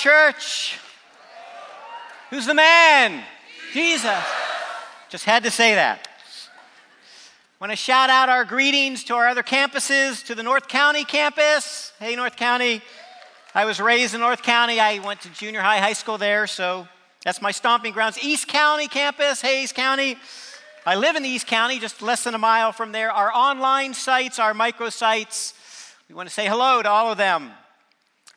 Church? Who's the man? Jesus. Just had to say that. Want to shout out our greetings to our other campuses, to the North County campus. Hey, North County. I was raised in North County. I went to junior high, high school there, so that's my stomping grounds. East County campus, Hays County. I live in East County, just less than a mile from there. Our online sites, our microsites, we want to say hello to all of them.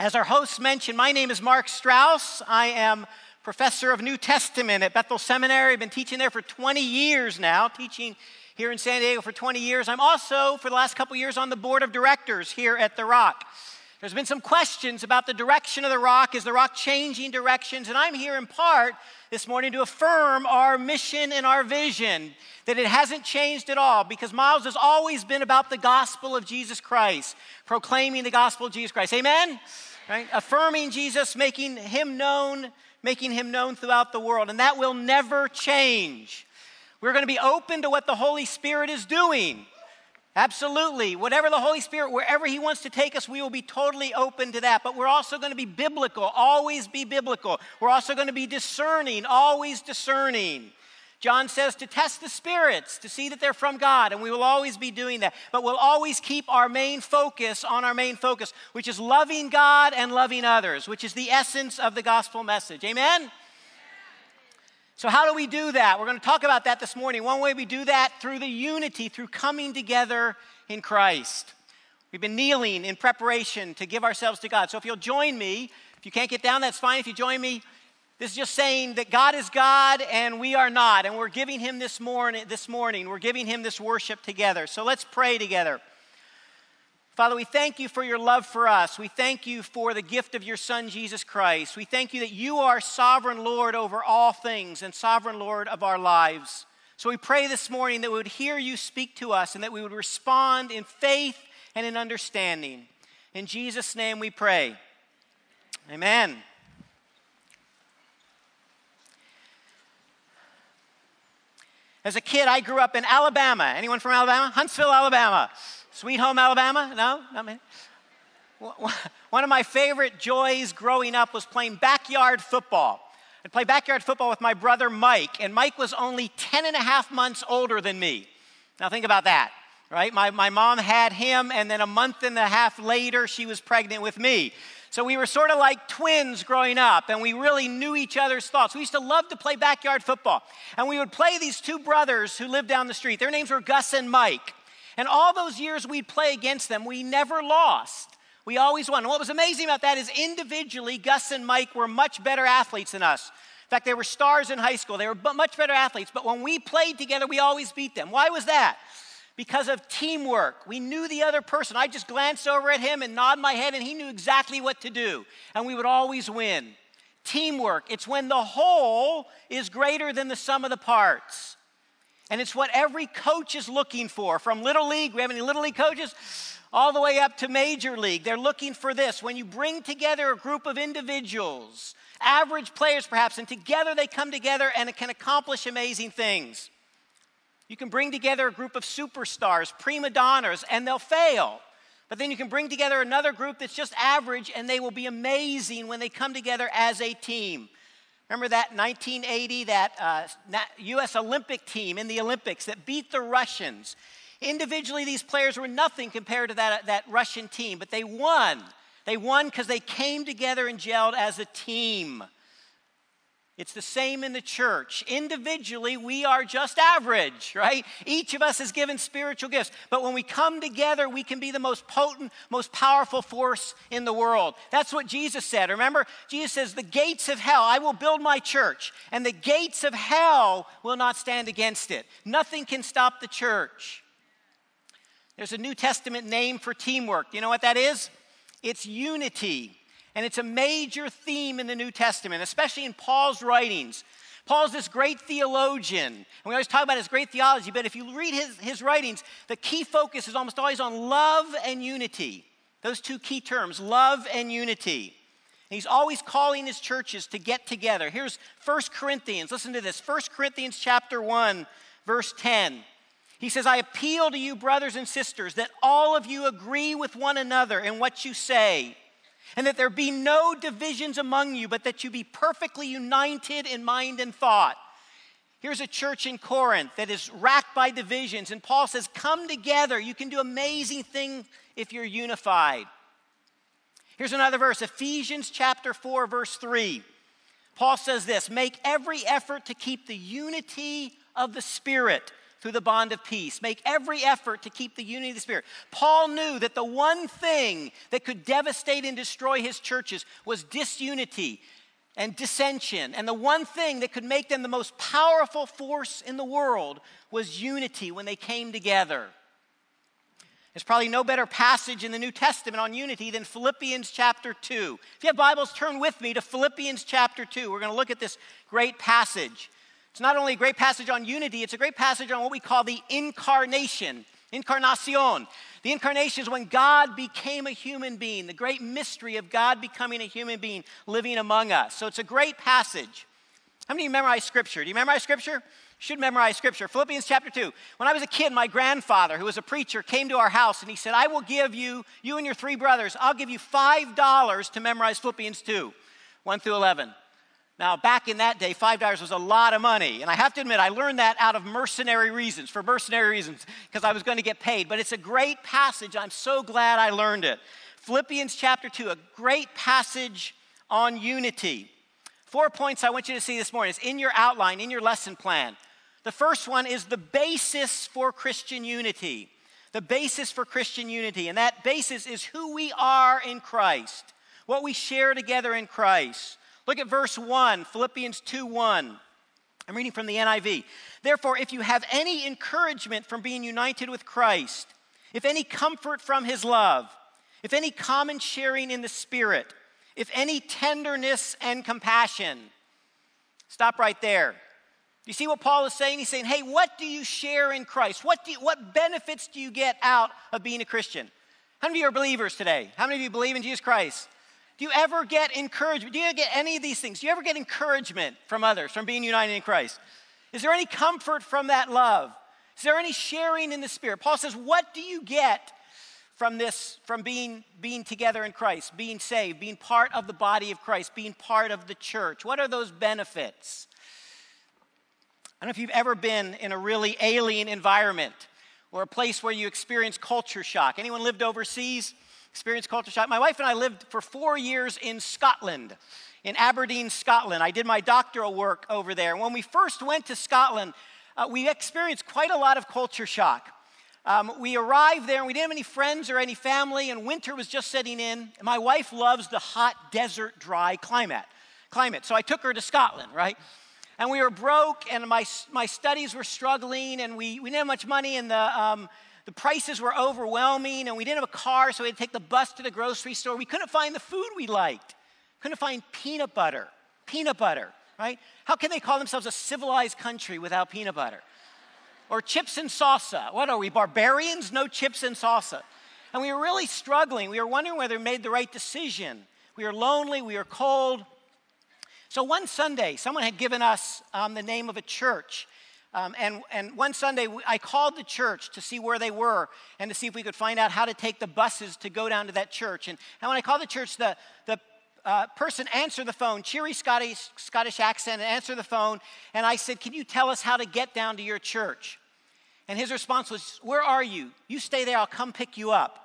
As our hosts mentioned, my name is Mark Strauss. I am professor of New Testament at Bethel Seminary. I've been teaching there for 20 years now, teaching here in San Diego for 20 years. I'm also, for the last couple years, on the board of directors here at The Rock. There's been some questions about the direction of The Rock. Is The Rock changing directions? And I'm here in part this morning to affirm our mission and our vision that it hasn't changed at all because Miles has always been about the gospel of Jesus Christ, proclaiming the gospel of Jesus Christ. Amen? Right? Affirming Jesus, making him known, making him known throughout the world. And that will never change. We're going to be open to what the Holy Spirit is doing. Absolutely. Whatever the Holy Spirit, wherever He wants to take us, we will be totally open to that. But we're also going to be biblical, always be biblical. We're also going to be discerning, always discerning. John says to test the spirits to see that they're from God, and we will always be doing that. But we'll always keep our main focus on our main focus, which is loving God and loving others, which is the essence of the gospel message. Amen? So, how do we do that? We're going to talk about that this morning. One way we do that through the unity, through coming together in Christ. We've been kneeling in preparation to give ourselves to God. So, if you'll join me, if you can't get down, that's fine. If you join me, this is just saying that God is God and we are not. And we're giving Him this morning, this morning, we're giving Him this worship together. So, let's pray together. Father, we thank you for your love for us. We thank you for the gift of your Son, Jesus Christ. We thank you that you are sovereign Lord over all things and sovereign Lord of our lives. So we pray this morning that we would hear you speak to us and that we would respond in faith and in understanding. In Jesus' name we pray. Amen. As a kid, I grew up in Alabama. Anyone from Alabama? Huntsville, Alabama. Sweet Home, Alabama? No? Not mean, one of my favorite joys growing up was playing backyard football. I'd play backyard football with my brother Mike, and Mike was only 10 and a half months older than me. Now, think about that, right? My, my mom had him, and then a month and a half later, she was pregnant with me. So we were sort of like twins growing up, and we really knew each other's thoughts. We used to love to play backyard football. And we would play these two brothers who lived down the street. Their names were Gus and Mike. And all those years we'd play against them, we never lost. We always won. And what was amazing about that is individually, Gus and Mike were much better athletes than us. In fact, they were stars in high school. They were much better athletes. But when we played together, we always beat them. Why was that? Because of teamwork. We knew the other person. I just glanced over at him and nod my head, and he knew exactly what to do. And we would always win. Teamwork. It's when the whole is greater than the sum of the parts. And it's what every coach is looking for from Little League. We have any Little League coaches? All the way up to Major League. They're looking for this. When you bring together a group of individuals, average players perhaps, and together they come together and it can accomplish amazing things. You can bring together a group of superstars, prima donnas, and they'll fail. But then you can bring together another group that's just average and they will be amazing when they come together as a team. Remember that 1980, that uh, U.S. Olympic team in the Olympics that beat the Russians? Individually, these players were nothing compared to that, that Russian team, but they won. They won because they came together and gelled as a team. It's the same in the church. Individually, we are just average, right? Each of us is given spiritual gifts. But when we come together, we can be the most potent, most powerful force in the world. That's what Jesus said. Remember, Jesus says, The gates of hell, I will build my church, and the gates of hell will not stand against it. Nothing can stop the church. There's a New Testament name for teamwork. You know what that is? It's unity. And it's a major theme in the New Testament, especially in Paul's writings. Paul's this great theologian, and we always talk about his great theology, but if you read his, his writings, the key focus is almost always on love and unity. Those two key terms, love and unity. And he's always calling his churches to get together. Here's 1 Corinthians. Listen to this. 1 Corinthians chapter 1, verse 10. He says, I appeal to you, brothers and sisters, that all of you agree with one another in what you say and that there be no divisions among you, but that you be perfectly united in mind and thought. Here's a church in Corinth that is racked by divisions, and Paul says, Come together. You can do amazing things if you're unified. Here's another verse Ephesians chapter 4, verse 3. Paul says this Make every effort to keep the unity of the Spirit through the bond of peace. Make every effort to keep the unity of the Spirit. Paul knew that the one thing that could devastate and destroy his churches was disunity and dissension. And the one thing that could make them the most powerful force in the world was unity when they came together. There's probably no better passage in the New Testament on unity than Philippians chapter 2. If you have Bibles, turn with me to Philippians chapter 2. We're going to look at this great passage. It's not only a great passage on unity, it's a great passage on what we call the incarnation. Incarnacion. The incarnation is when God became a human being, the great mystery of God becoming a human being living among us. So it's a great passage. How many of you memorize scripture? Do you memorize scripture? You should memorize scripture. Philippians chapter 2. When I was a kid, my grandfather, who was a preacher, came to our house and he said, I will give you, you and your three brothers, I'll give you $5 to memorize Philippians 2, 1 through 11. Now, back in that day, $5 was a lot of money. And I have to admit, I learned that out of mercenary reasons, for mercenary reasons, because I was going to get paid. But it's a great passage. I'm so glad I learned it. Philippians chapter 2, a great passage on unity. Four points I want you to see this morning. It's in your outline, in your lesson plan. The first one is the basis for Christian unity. The basis for Christian unity. And that basis is who we are in Christ, what we share together in Christ. Look at verse 1, Philippians 2 1. I'm reading from the NIV. Therefore, if you have any encouragement from being united with Christ, if any comfort from his love, if any common sharing in the Spirit, if any tenderness and compassion, stop right there. Do you see what Paul is saying? He's saying, hey, what do you share in Christ? What, do you, what benefits do you get out of being a Christian? How many of you are believers today? How many of you believe in Jesus Christ? Do you ever get encouragement? Do you get any of these things? Do you ever get encouragement from others, from being united in Christ? Is there any comfort from that love? Is there any sharing in the Spirit? Paul says, What do you get from this, from being, being together in Christ, being saved, being part of the body of Christ, being part of the church? What are those benefits? I don't know if you've ever been in a really alien environment or a place where you experience culture shock. Anyone lived overseas? Experienced culture shock. My wife and I lived for four years in Scotland, in Aberdeen, Scotland. I did my doctoral work over there. When we first went to Scotland, uh, we experienced quite a lot of culture shock. Um, we arrived there and we didn't have any friends or any family, and winter was just setting in. My wife loves the hot, desert, dry climate. Climate. So I took her to Scotland, right? And we were broke, and my, my studies were struggling, and we, we didn't have much money, and the, um, the prices were overwhelming and we didn't have a car, so we had to take the bus to the grocery store. We couldn't find the food we liked. Couldn't find peanut butter. Peanut butter, right? How can they call themselves a civilized country without peanut butter? Or chips and salsa. What are we, barbarians? No chips and salsa. And we were really struggling. We were wondering whether we made the right decision. We were lonely, we were cold. So one Sunday, someone had given us um, the name of a church um, and, and one Sunday, I called the church to see where they were and to see if we could find out how to take the buses to go down to that church. And, and when I called the church, the, the uh, person answered the phone, cheery Scottish, Scottish accent, and answered the phone. And I said, Can you tell us how to get down to your church? And his response was, Where are you? You stay there, I'll come pick you up.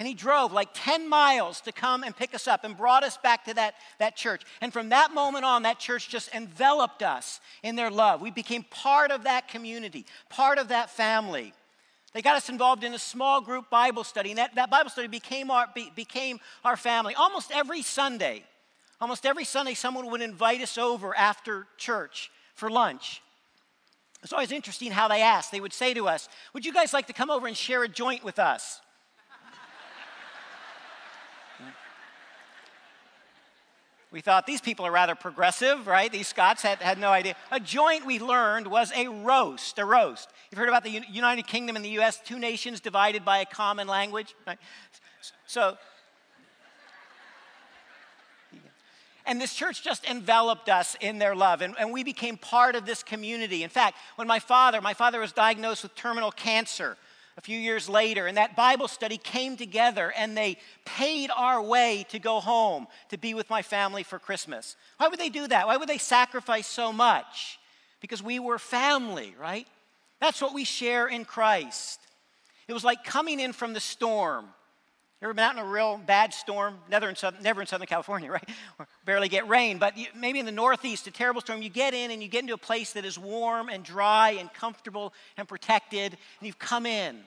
And he drove like 10 miles to come and pick us up and brought us back to that, that church. And from that moment on, that church just enveloped us in their love. We became part of that community, part of that family. They got us involved in a small group Bible study, and that, that Bible study became our, be, became our family. Almost every Sunday, almost every Sunday, someone would invite us over after church for lunch. It's always interesting how they asked. They would say to us, Would you guys like to come over and share a joint with us? We thought these people are rather progressive, right? These Scots had, had no idea. A joint, we learned, was a roast, a roast. You've heard about the United Kingdom and the U.S., two nations divided by a common language, right? So, and this church just enveloped us in their love, and, and we became part of this community. In fact, when my father, my father was diagnosed with terminal cancer, a few years later, and that Bible study came together and they paid our way to go home to be with my family for Christmas. Why would they do that? Why would they sacrifice so much? Because we were family, right? That's what we share in Christ. It was like coming in from the storm. Ever been out in a real bad storm? Never in Southern, never in Southern California, right? Barely get rain, but you, maybe in the Northeast, a terrible storm. You get in and you get into a place that is warm and dry and comfortable and protected, and you've come in.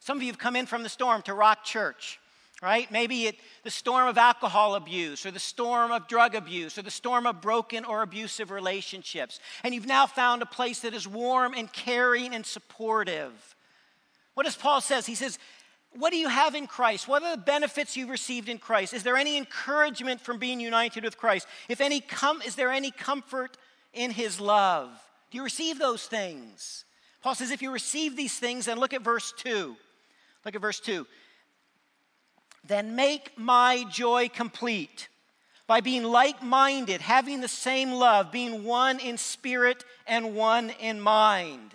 Some of you have come in from the storm to Rock Church, right? Maybe it, the storm of alcohol abuse, or the storm of drug abuse, or the storm of broken or abusive relationships. And you've now found a place that is warm and caring and supportive. What does Paul says? He says, what do you have in Christ? What are the benefits you've received in Christ? Is there any encouragement from being united with Christ? If any com- is there any comfort in his love? Do you receive those things? Paul says, if you receive these things, then look at verse 2. Look at verse 2. Then make my joy complete by being like minded, having the same love, being one in spirit and one in mind.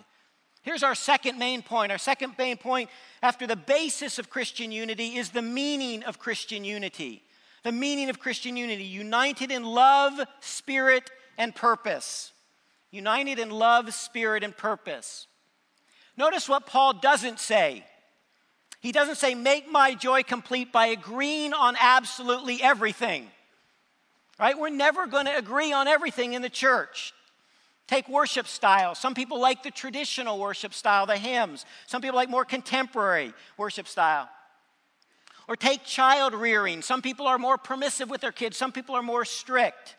Here's our second main point. Our second main point after the basis of Christian unity is the meaning of Christian unity. The meaning of Christian unity united in love, spirit, and purpose. United in love, spirit, and purpose. Notice what Paul doesn't say. He doesn't say, Make my joy complete by agreeing on absolutely everything. Right? We're never going to agree on everything in the church. Take worship style. Some people like the traditional worship style, the hymns. Some people like more contemporary worship style. Or take child rearing. Some people are more permissive with their kids, some people are more strict.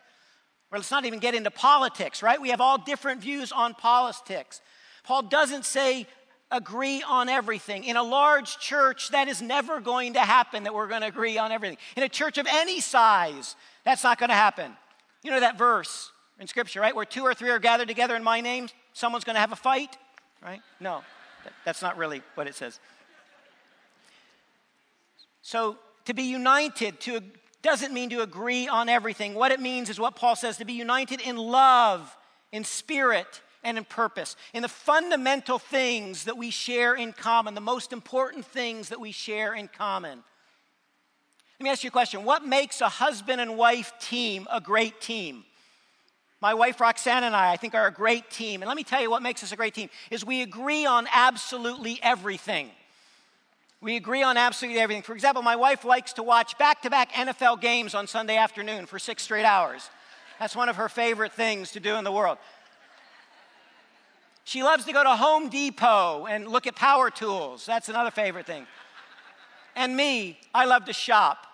Or let's not even get into politics, right? We have all different views on politics. Paul doesn't say agree on everything. In a large church, that is never going to happen that we're going to agree on everything. In a church of any size, that's not going to happen. You know that verse in Scripture, right? Where two or three are gathered together in my name, someone's going to have a fight, right? No, that's not really what it says. So to be united to doesn't mean to agree on everything. What it means is what Paul says to be united in love, in spirit, and in purpose, in the fundamental things that we share in common, the most important things that we share in common. Let me ask you a question What makes a husband and wife team a great team? My wife Roxanne and I, I think, are a great team. And let me tell you what makes us a great team is we agree on absolutely everything. We agree on absolutely everything. For example, my wife likes to watch back to back NFL games on Sunday afternoon for six straight hours. That's one of her favorite things to do in the world. She loves to go to Home Depot and look at power tools. That's another favorite thing. And me, I love to shop.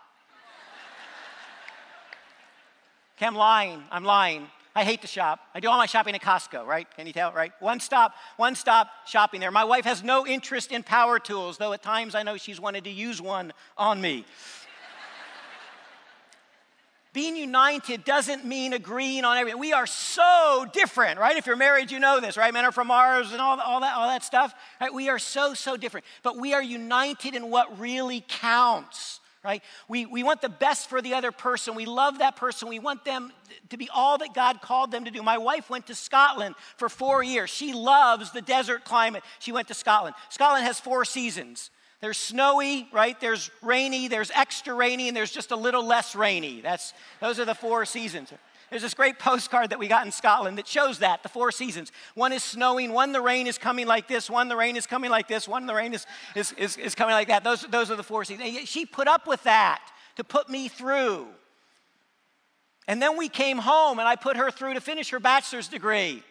Okay, I'm lying. I'm lying. I hate to shop. I do all my shopping at Costco, right? Can you tell, right? One stop, one stop shopping there. My wife has no interest in power tools, though at times I know she's wanted to use one on me. Being united doesn't mean agreeing on everything. We are so different, right? If you're married, you know this, right? Men are from Mars and all, all, that, all that stuff, right? We are so, so different. But we are united in what really counts right? We, we want the best for the other person. We love that person. We want them to be all that God called them to do. My wife went to Scotland for four years. She loves the desert climate. She went to Scotland. Scotland has four seasons. There's snowy, right? There's rainy, there's extra rainy, and there's just a little less rainy. That's, those are the four seasons. There's this great postcard that we got in Scotland that shows that, the four seasons. One is snowing, one the rain is coming like this, one the rain is coming like this, one the rain is, is, is, is coming like that. Those, those are the four seasons. And she put up with that to put me through. And then we came home and I put her through to finish her bachelor's degree.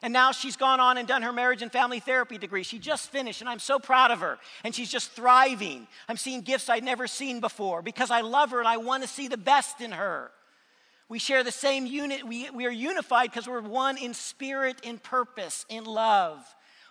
And now she's gone on and done her marriage and family therapy degree. She just finished, and I'm so proud of her. And she's just thriving. I'm seeing gifts I'd never seen before because I love her and I want to see the best in her. We share the same unit. We, we are unified because we're one in spirit, in purpose, in love.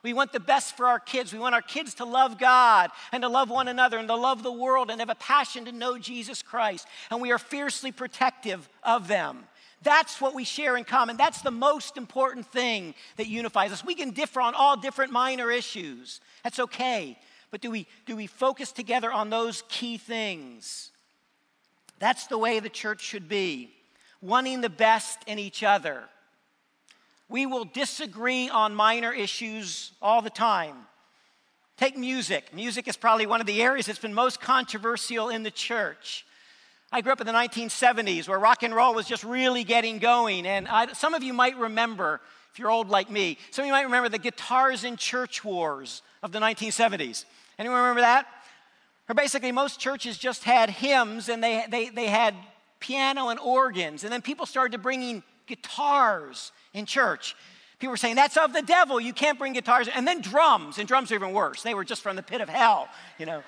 We want the best for our kids. We want our kids to love God and to love one another and to love the world and have a passion to know Jesus Christ. And we are fiercely protective of them. That's what we share in common. That's the most important thing that unifies us. We can differ on all different minor issues. That's okay. But do we, do we focus together on those key things? That's the way the church should be wanting the best in each other. We will disagree on minor issues all the time. Take music. Music is probably one of the areas that's been most controversial in the church. I grew up in the 1970s where rock and roll was just really getting going. And I, some of you might remember, if you're old like me, some of you might remember the guitars in church wars of the 1970s. Anyone remember that? Or basically, most churches just had hymns and they, they, they had piano and organs. And then people started bringing guitars in church. People were saying, that's of the devil. You can't bring guitars. And then drums, and drums are even worse. They were just from the pit of hell, you know.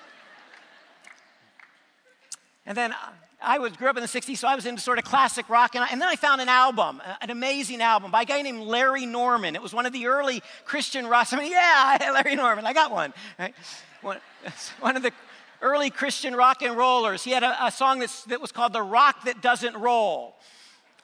And then uh, I was, grew up in the 60s, so I was into sort of classic rock. And, I, and then I found an album, an amazing album by a guy named Larry Norman. It was one of the early Christian rock. I mean, yeah, Larry Norman, I got one. Right? One, one of the early Christian rock and rollers. He had a, a song that was called The Rock That Doesn't Roll.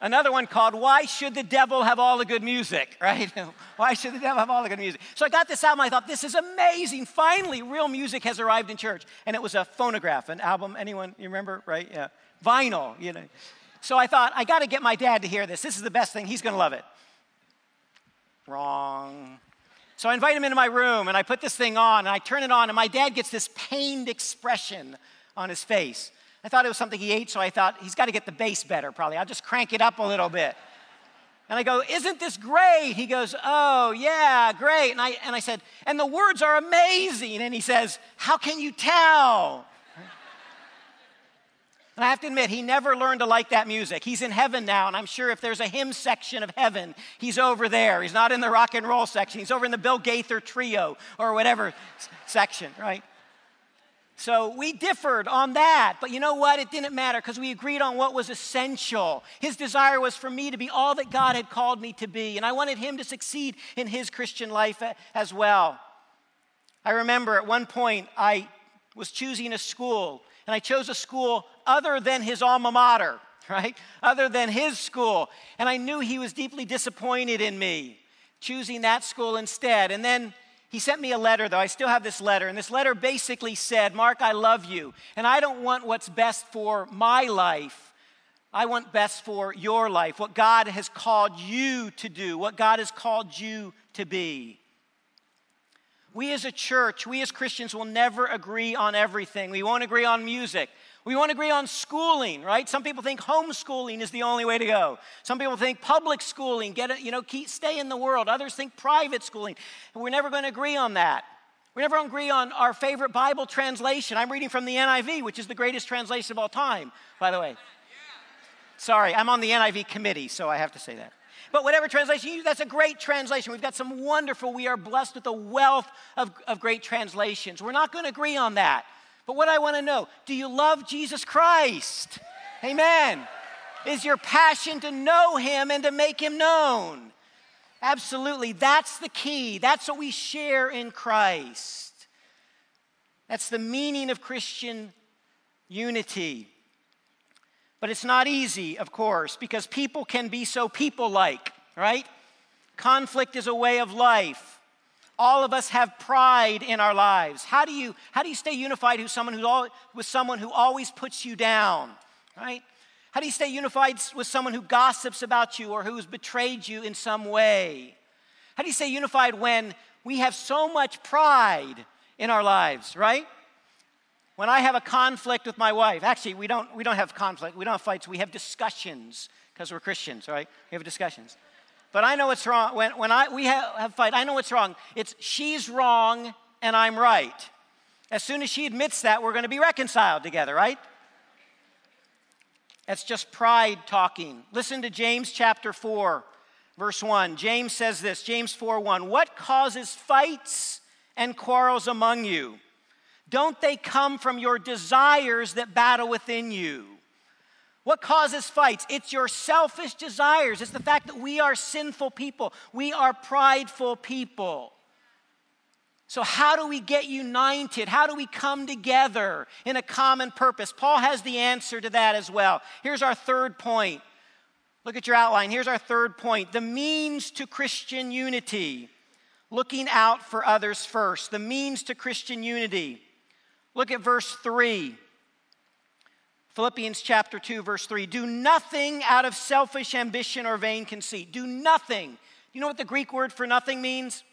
Another one called Why Should the Devil Have All the Good Music, right? Why should the devil have all the good music? So I got this album, I thought, this is amazing. Finally, real music has arrived in church. And it was a phonograph, an album. Anyone, you remember, right? Yeah. Vinyl, you know. So I thought, I got to get my dad to hear this. This is the best thing. He's going to love it. Wrong. So I invite him into my room and I put this thing on and I turn it on and my dad gets this pained expression on his face. I thought it was something he ate, so I thought he's got to get the bass better, probably. I'll just crank it up a little bit. And I go, Isn't this great? He goes, Oh, yeah, great. And I, and I said, And the words are amazing. And he says, How can you tell? And I have to admit, he never learned to like that music. He's in heaven now, and I'm sure if there's a hymn section of heaven, he's over there. He's not in the rock and roll section, he's over in the Bill Gaither trio or whatever section, right? So we differed on that, but you know what? It didn't matter because we agreed on what was essential. His desire was for me to be all that God had called me to be, and I wanted him to succeed in his Christian life as well. I remember at one point I was choosing a school, and I chose a school other than his alma mater, right? Other than his school. And I knew he was deeply disappointed in me choosing that school instead. And then he sent me a letter, though. I still have this letter. And this letter basically said, Mark, I love you. And I don't want what's best for my life. I want best for your life, what God has called you to do, what God has called you to be. We as a church, we as Christians will never agree on everything. We won't agree on music. We won't agree on schooling, right? Some people think homeschooling is the only way to go. Some people think public schooling, get it, you know, keep, stay in the world. Others think private schooling. And we're never going to agree on that. We never agree on our favorite Bible translation. I'm reading from the NIV, which is the greatest translation of all time, by the way. Sorry, I'm on the NIV committee, so I have to say that. But whatever translation you use, that's a great translation. We've got some wonderful, we are blessed with a wealth of, of great translations. We're not going to agree on that. But what I want to know do you love Jesus Christ? Amen. Is your passion to know him and to make him known? Absolutely. That's the key. That's what we share in Christ. That's the meaning of Christian unity. But it's not easy, of course, because people can be so people like, right? Conflict is a way of life. All of us have pride in our lives. How do you, how do you stay unified with someone, who's with someone who always puts you down, right? How do you stay unified with someone who gossips about you or who's betrayed you in some way? How do you stay unified when we have so much pride in our lives, right? When I have a conflict with my wife, actually, we don't, we don't have conflict, we don't have fights, we have discussions because we're Christians, right? We have discussions. But I know what's wrong. When, when I, we have, have fight, I know what's wrong. It's she's wrong and I'm right. As soon as she admits that, we're going to be reconciled together, right? That's just pride talking. Listen to James chapter 4, verse 1. James says this James 4 1. What causes fights and quarrels among you? Don't they come from your desires that battle within you? What causes fights? It's your selfish desires. It's the fact that we are sinful people. We are prideful people. So, how do we get united? How do we come together in a common purpose? Paul has the answer to that as well. Here's our third point. Look at your outline. Here's our third point the means to Christian unity. Looking out for others first. The means to Christian unity. Look at verse 3. Philippians chapter 2, verse 3 Do nothing out of selfish ambition or vain conceit. Do nothing. You know what the Greek word for nothing means?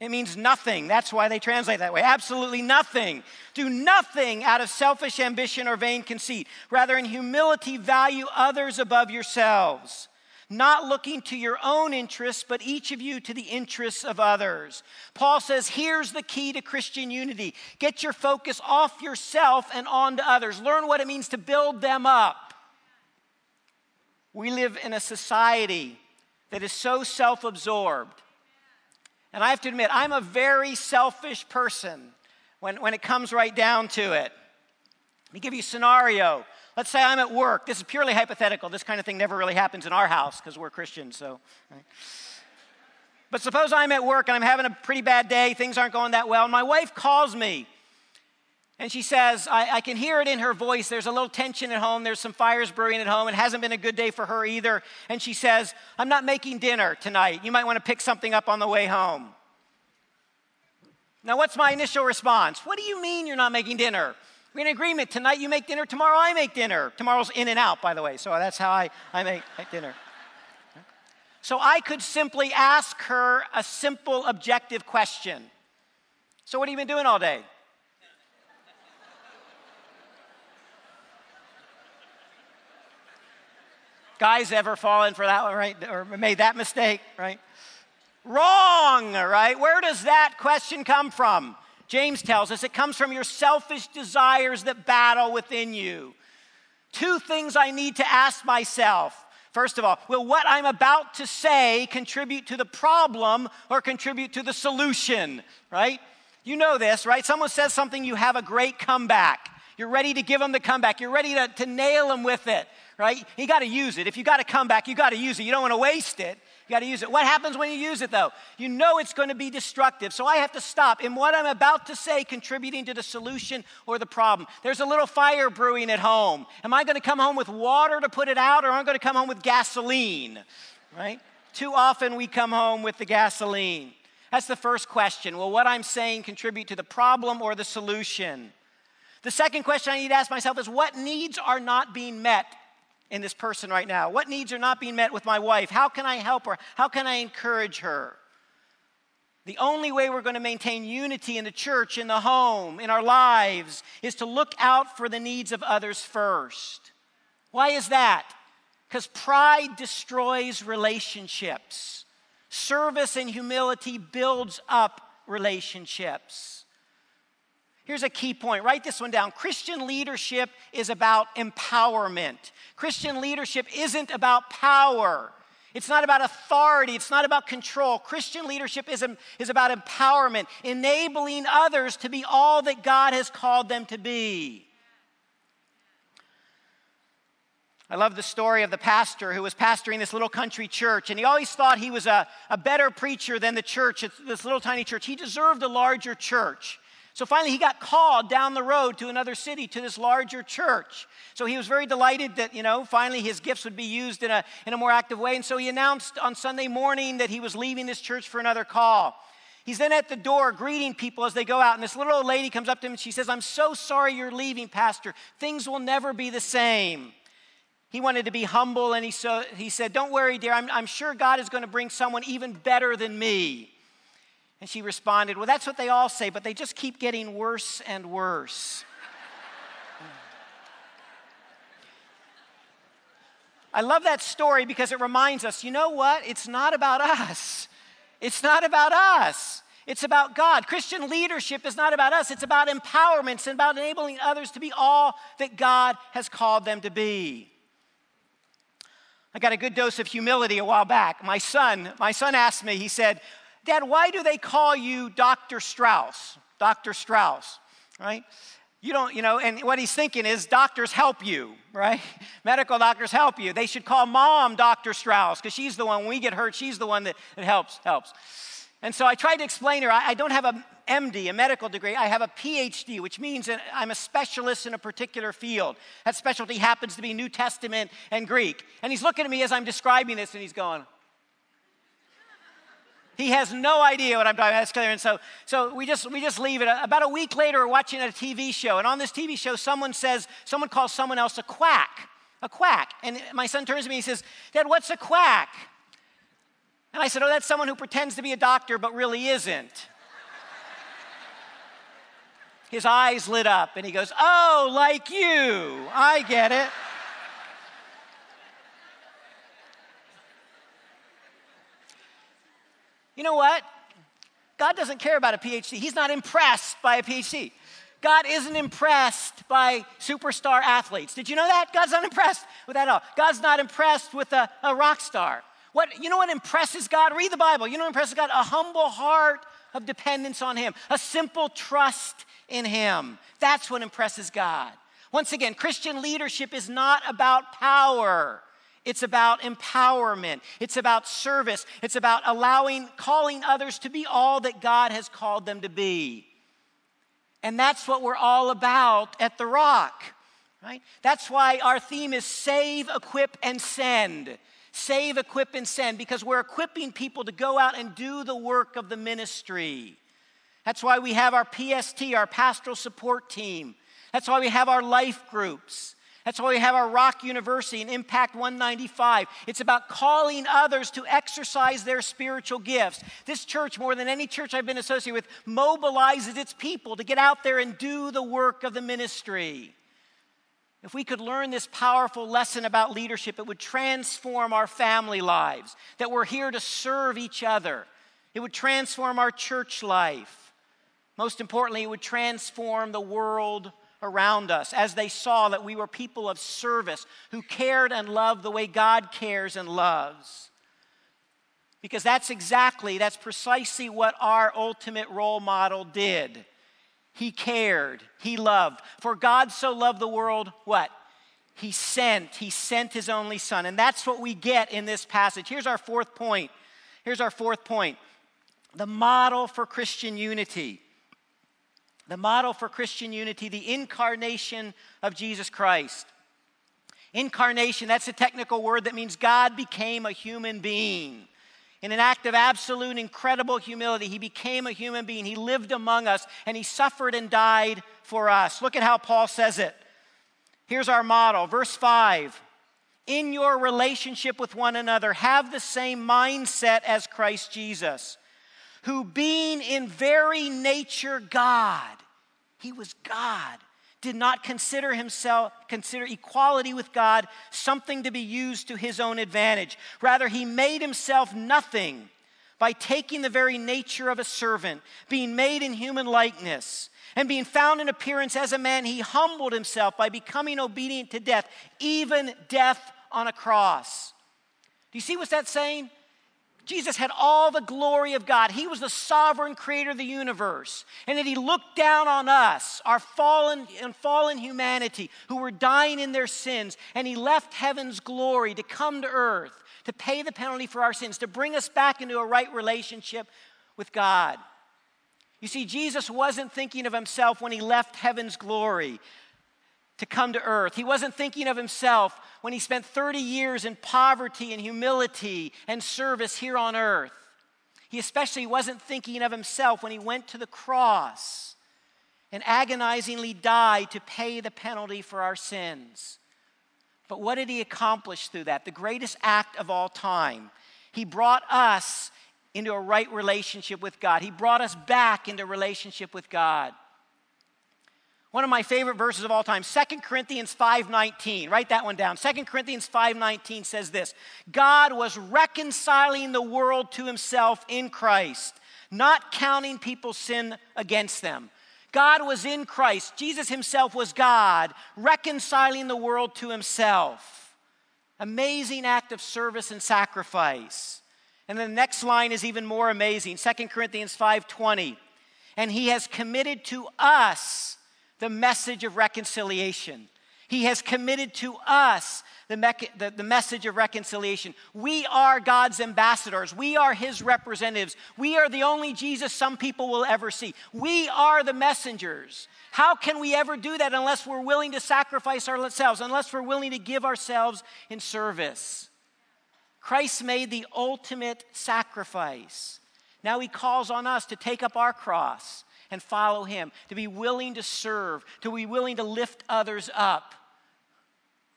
It means nothing. That's why they translate that way. Absolutely nothing. Do nothing out of selfish ambition or vain conceit. Rather, in humility, value others above yourselves, not looking to your own interests, but each of you to the interests of others. Paul says, here's the key to Christian unity get your focus off yourself and on to others. Learn what it means to build them up. We live in a society that is so self absorbed and I have to admit, I'm a very selfish person when, when it comes right down to it. Let me give you a scenario. Let's say I'm at work. This is purely hypothetical. This kind of thing never really happens in our house because we're Christians, so. But suppose I'm at work and I'm having a pretty bad day, things aren't going that well, and my wife calls me and she says, I, I, can hear it in her voice. There's a little tension at home. There's some fires brewing at home. It hasn't been a good day for her either. And she says, I'm not making dinner tonight. You might want to pick something up on the way home. Now, what's my initial response? What do you mean you're not making dinner? We're in agreement. Tonight you make dinner, tomorrow I make dinner. Tomorrow's in and out, by the way. So that's how I, I make, make dinner. So I could simply ask her a simple, objective question. So, what have you been doing all day? Guys ever fallen for that one, right? Or made that mistake, right? Wrong, right? Where does that question come from? James tells us it comes from your selfish desires that battle within you. Two things I need to ask myself. First of all, will what I'm about to say contribute to the problem or contribute to the solution, right? You know this, right? Someone says something, you have a great comeback. You're ready to give them the comeback. You're ready to, to nail them with it right? You got to use it. If you got to come back, you got to use it. You don't want to waste it. You got to use it. What happens when you use it, though? You know it's going to be destructive. So I have to stop. In what I'm about to say, contributing to the solution or the problem. There's a little fire brewing at home. Am I going to come home with water to put it out, or am I going to come home with gasoline? Right? Too often we come home with the gasoline. That's the first question. Will what I'm saying contribute to the problem or the solution? The second question I need to ask myself is what needs are not being met in this person right now? What needs are not being met with my wife? How can I help her? How can I encourage her? The only way we're going to maintain unity in the church, in the home, in our lives is to look out for the needs of others first. Why is that? Because pride destroys relationships. Service and humility builds up relationships. Here's a key point. Write this one down. Christian leadership is about empowerment. Christian leadership isn't about power. It's not about authority. It's not about control. Christian leadership is, is about empowerment, enabling others to be all that God has called them to be. I love the story of the pastor who was pastoring this little country church, and he always thought he was a, a better preacher than the church, this little tiny church. He deserved a larger church. So finally, he got called down the road to another city, to this larger church. So he was very delighted that, you know, finally his gifts would be used in a, in a more active way. And so he announced on Sunday morning that he was leaving this church for another call. He's then at the door greeting people as they go out. And this little old lady comes up to him and she says, I'm so sorry you're leaving, Pastor. Things will never be the same. He wanted to be humble and he, so, he said, Don't worry, dear. I'm, I'm sure God is going to bring someone even better than me. And she responded, Well, that's what they all say, but they just keep getting worse and worse. I love that story because it reminds us you know what? It's not about us. It's not about us. It's about God. Christian leadership is not about us, it's about empowerment. It's about enabling others to be all that God has called them to be. I got a good dose of humility a while back. My son, my son asked me, he said, Dad, why do they call you Dr. Strauss? Dr. Strauss, right? You don't, you know, and what he's thinking is doctors help you, right? Medical doctors help you. They should call mom Dr. Strauss because she's the one, when we get hurt, she's the one that, that helps, helps. And so I tried to explain to her, I, I don't have a MD, a medical degree. I have a PhD, which means I'm a specialist in a particular field. That specialty happens to be New Testament and Greek. And he's looking at me as I'm describing this and he's going, he has no idea what I'm talking about. And so, so we just we just leave it. Uh, about a week later, we're watching a TV show, and on this TV show, someone says someone calls someone else a quack, a quack. And my son turns to me and he says, "Dad, what's a quack?" And I said, Oh, that's someone who pretends to be a doctor but really isn't. His eyes lit up and he goes, Oh, like you. I get it. You know what? God doesn't care about a PhD. He's not impressed by a PhD. God isn't impressed by superstar athletes. Did you know that? God's not impressed with that at all. God's not impressed with a, a rock star. What, you know what impresses God? Read the Bible. You know what impresses God? A humble heart of dependence on Him, a simple trust in Him. That's what impresses God. Once again, Christian leadership is not about power. It's about empowerment. It's about service. It's about allowing, calling others to be all that God has called them to be. And that's what we're all about at The Rock, right? That's why our theme is save, equip, and send. Save, equip, and send, because we're equipping people to go out and do the work of the ministry. That's why we have our PST, our pastoral support team. That's why we have our life groups. That's why we have our Rock University and Impact 195. It's about calling others to exercise their spiritual gifts. This church, more than any church I've been associated with, mobilizes its people to get out there and do the work of the ministry. If we could learn this powerful lesson about leadership, it would transform our family lives, that we're here to serve each other. It would transform our church life. Most importantly, it would transform the world around us as they saw that we were people of service who cared and loved the way God cares and loves. Because that's exactly, that's precisely what our ultimate role model did. He cared, he loved. For God so loved the world, what? He sent, he sent his only son. And that's what we get in this passage. Here's our fourth point. Here's our fourth point the model for Christian unity the model for Christian unity, the incarnation of Jesus Christ. Incarnation, that's a technical word that means God became a human being. In an act of absolute, incredible humility, he became a human being. He lived among us and he suffered and died for us. Look at how Paul says it. Here's our model, verse 5. In your relationship with one another, have the same mindset as Christ Jesus who being in very nature God, he was God, did not consider himself, consider equality with God something to be used to his own advantage. Rather, he made himself nothing by taking the very nature of a servant, being made in human likeness. And being found in appearance as a man, he humbled himself by becoming obedient to death, even death on a cross. Do you see what that's saying? Jesus had all the glory of God. He was the sovereign creator of the universe. And that he looked down on us, our fallen and fallen humanity, who were dying in their sins, and he left heaven's glory to come to earth, to pay the penalty for our sins, to bring us back into a right relationship with God. You see, Jesus wasn't thinking of himself when he left heaven's glory to come to earth. He wasn't thinking of himself when he spent 30 years in poverty and humility and service here on earth. He especially wasn't thinking of himself when he went to the cross and agonizingly died to pay the penalty for our sins. But what did he accomplish through that? The greatest act of all time. He brought us into a right relationship with God. He brought us back into relationship with God. One of my favorite verses of all time, 2 Corinthians 5:19. Write that one down. 2 Corinthians 5:19 says this: God was reconciling the world to himself in Christ, not counting people's sin against them. God was in Christ. Jesus himself was God, reconciling the world to himself. Amazing act of service and sacrifice. And the next line is even more amazing. 2 Corinthians 5:20. And he has committed to us the message of reconciliation. He has committed to us the, me- the, the, message of reconciliation. We are God's ambassadors. We are His representatives. We are the only Jesus some people will ever see. We are the messengers. How can we ever do that unless we're willing to sacrifice ourselves, unless we're willing to give ourselves in service? Christ made the ultimate sacrifice. Now He calls on us to take up our cross and follow Him, to be willing to serve, to be willing to lift others up.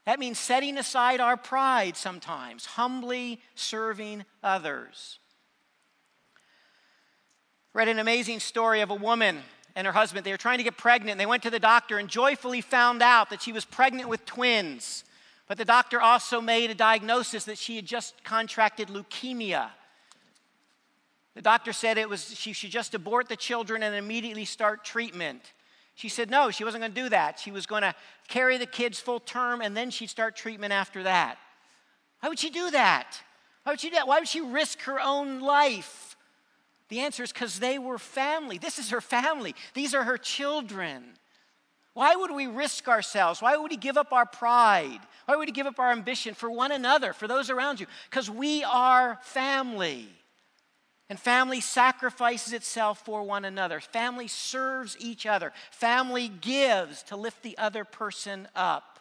That means setting aside our pride sometimes, humbly serving others. read an amazing story of a woman and her husband. They were trying to get pregnant. And they went to the doctor and joyfully found out that she was pregnant with twins. But the doctor also made a diagnosis that she had just contracted leukemia. The doctor said it was she should just abort the children and immediately start treatment. She said no, she wasn't going to do that. She was going to carry the kids full term and then she'd start treatment after that. Why would she do that? Why would she do that? Why would she risk her own life? The answer is because they were family. This is her family, these are her children. Why would we risk ourselves? Why would we give up our pride? Why would we give up our ambition for one another, for those around you? Because we are family. And family sacrifices itself for one another. Family serves each other. Family gives to lift the other person up.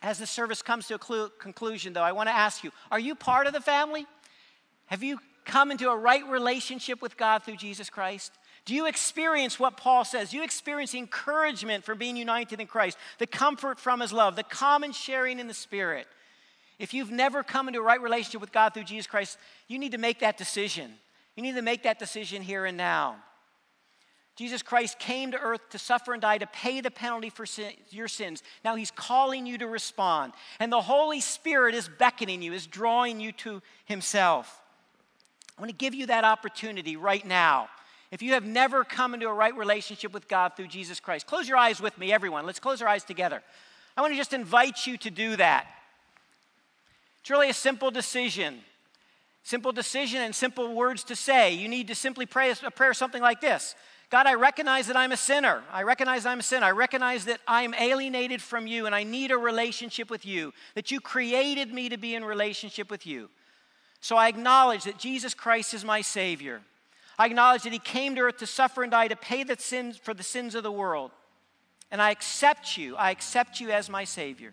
As the service comes to a conclusion, though, I want to ask you are you part of the family? Have you come into a right relationship with God through Jesus Christ? Do you experience what Paul says? Do you experience encouragement from being united in Christ, the comfort from his love, the common sharing in the Spirit? If you've never come into a right relationship with God through Jesus Christ, you need to make that decision. You need to make that decision here and now. Jesus Christ came to earth to suffer and die to pay the penalty for sin, your sins. Now he's calling you to respond. And the Holy Spirit is beckoning you, is drawing you to himself. I want to give you that opportunity right now. If you have never come into a right relationship with God through Jesus Christ, close your eyes with me, everyone. Let's close our eyes together. I want to just invite you to do that. It's really a simple decision. Simple decision and simple words to say. You need to simply pray a prayer something like this God, I recognize that I'm a sinner. I recognize I'm a sinner. I recognize that I'm alienated from you and I need a relationship with you, that you created me to be in relationship with you. So I acknowledge that Jesus Christ is my Savior. I acknowledge that He came to earth to suffer and die to pay the sins for the sins of the world. And I accept you. I accept you as my Savior.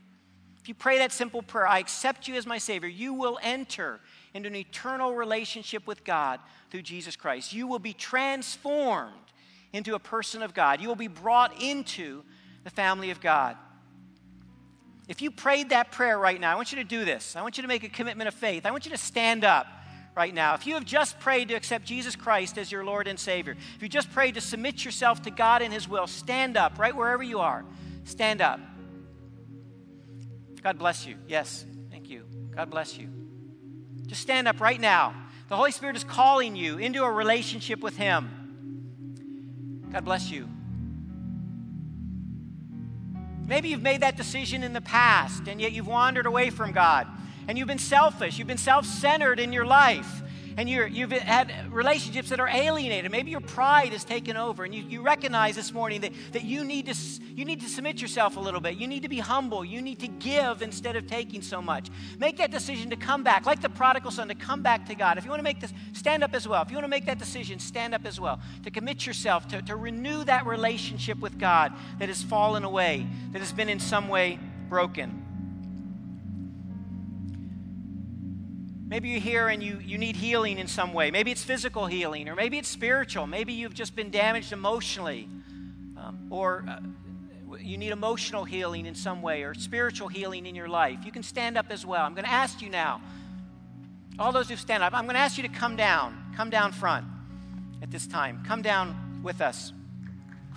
If you pray that simple prayer, I accept you as my Savior, you will enter into an eternal relationship with God through Jesus Christ. You will be transformed into a person of God. You will be brought into the family of God. If you prayed that prayer right now, I want you to do this. I want you to make a commitment of faith. I want you to stand up right now. If you have just prayed to accept Jesus Christ as your Lord and Savior, if you just prayed to submit yourself to God and His will, stand up right wherever you are. Stand up. God bless you. Yes, thank you. God bless you. Just stand up right now. The Holy Spirit is calling you into a relationship with Him. God bless you. Maybe you've made that decision in the past and yet you've wandered away from God and you've been selfish, you've been self centered in your life and you have had relationships that are alienated. Maybe your pride has taken over, and you, you recognize this morning that, that you, need to, you need to submit yourself a little bit. You need to be humble. You need to give instead of taking so much. Make that decision to come back, like the prodigal son, to come back to God. If you want to make this, stand up as well. If you want to make that decision, stand up as well. To commit yourself, to, to renew that relationship with God that has fallen away, that has been in some way broken. Maybe you're here and you, you need healing in some way. Maybe it's physical healing, or maybe it's spiritual. Maybe you've just been damaged emotionally, um, or uh, you need emotional healing in some way, or spiritual healing in your life. You can stand up as well. I'm going to ask you now, all those who stand up, I'm going to ask you to come down, come down front at this time. Come down with us.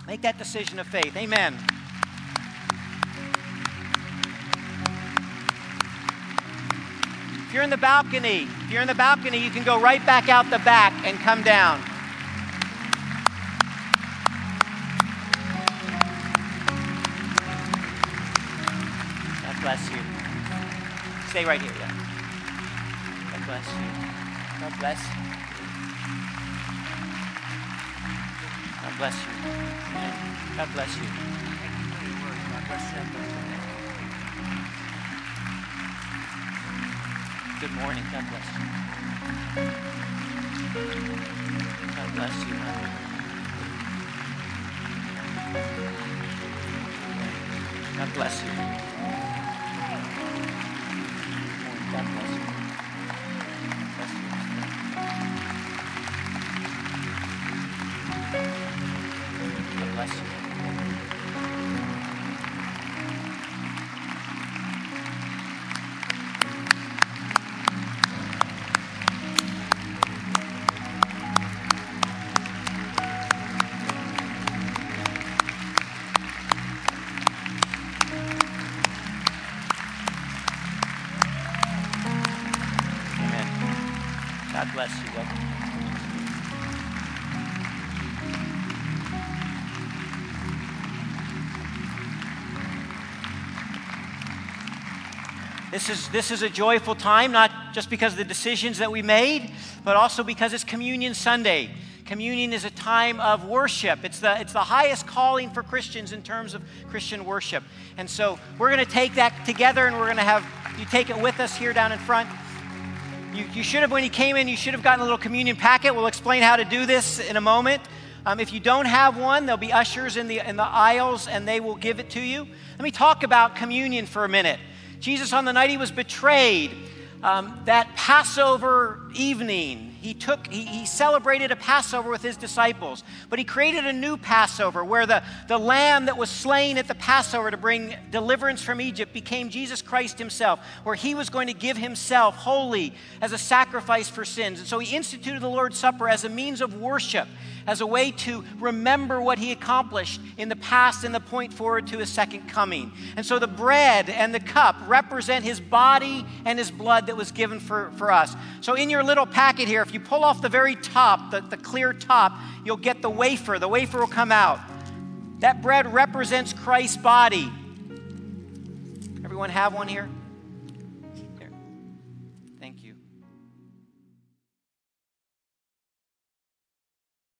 Make that decision of faith. Amen. If you're in the balcony, if you're in the balcony, you can go right back out the back and come down. God bless you. Stay right here, yeah. God bless you. God bless you. God bless you. God bless you. Good morning. God bless you. God bless you. God bless you. God bless you. This is, this is a joyful time, not just because of the decisions that we made, but also because it's Communion Sunday. Communion is a time of worship. It's the, it's the highest calling for Christians in terms of Christian worship. And so we're going to take that together and we're going to have you take it with us here down in front. You, you should have, when you came in, you should have gotten a little communion packet. We'll explain how to do this in a moment. Um, if you don't have one, there'll be ushers in the, in the aisles and they will give it to you. Let me talk about communion for a minute. Jesus, on the night he was betrayed, um, that Passover evening, he took he, he, celebrated a passover with his disciples but he created a new passover where the, the lamb that was slain at the passover to bring deliverance from egypt became jesus christ himself where he was going to give himself wholly as a sacrifice for sins and so he instituted the lord's supper as a means of worship as a way to remember what he accomplished in the past and the point forward to his second coming. And so the bread and the cup represent his body and his blood that was given for, for us. So in your little packet here, if you pull off the very top, the, the clear top, you'll get the wafer. The wafer will come out. That bread represents Christ's body. Everyone have one here?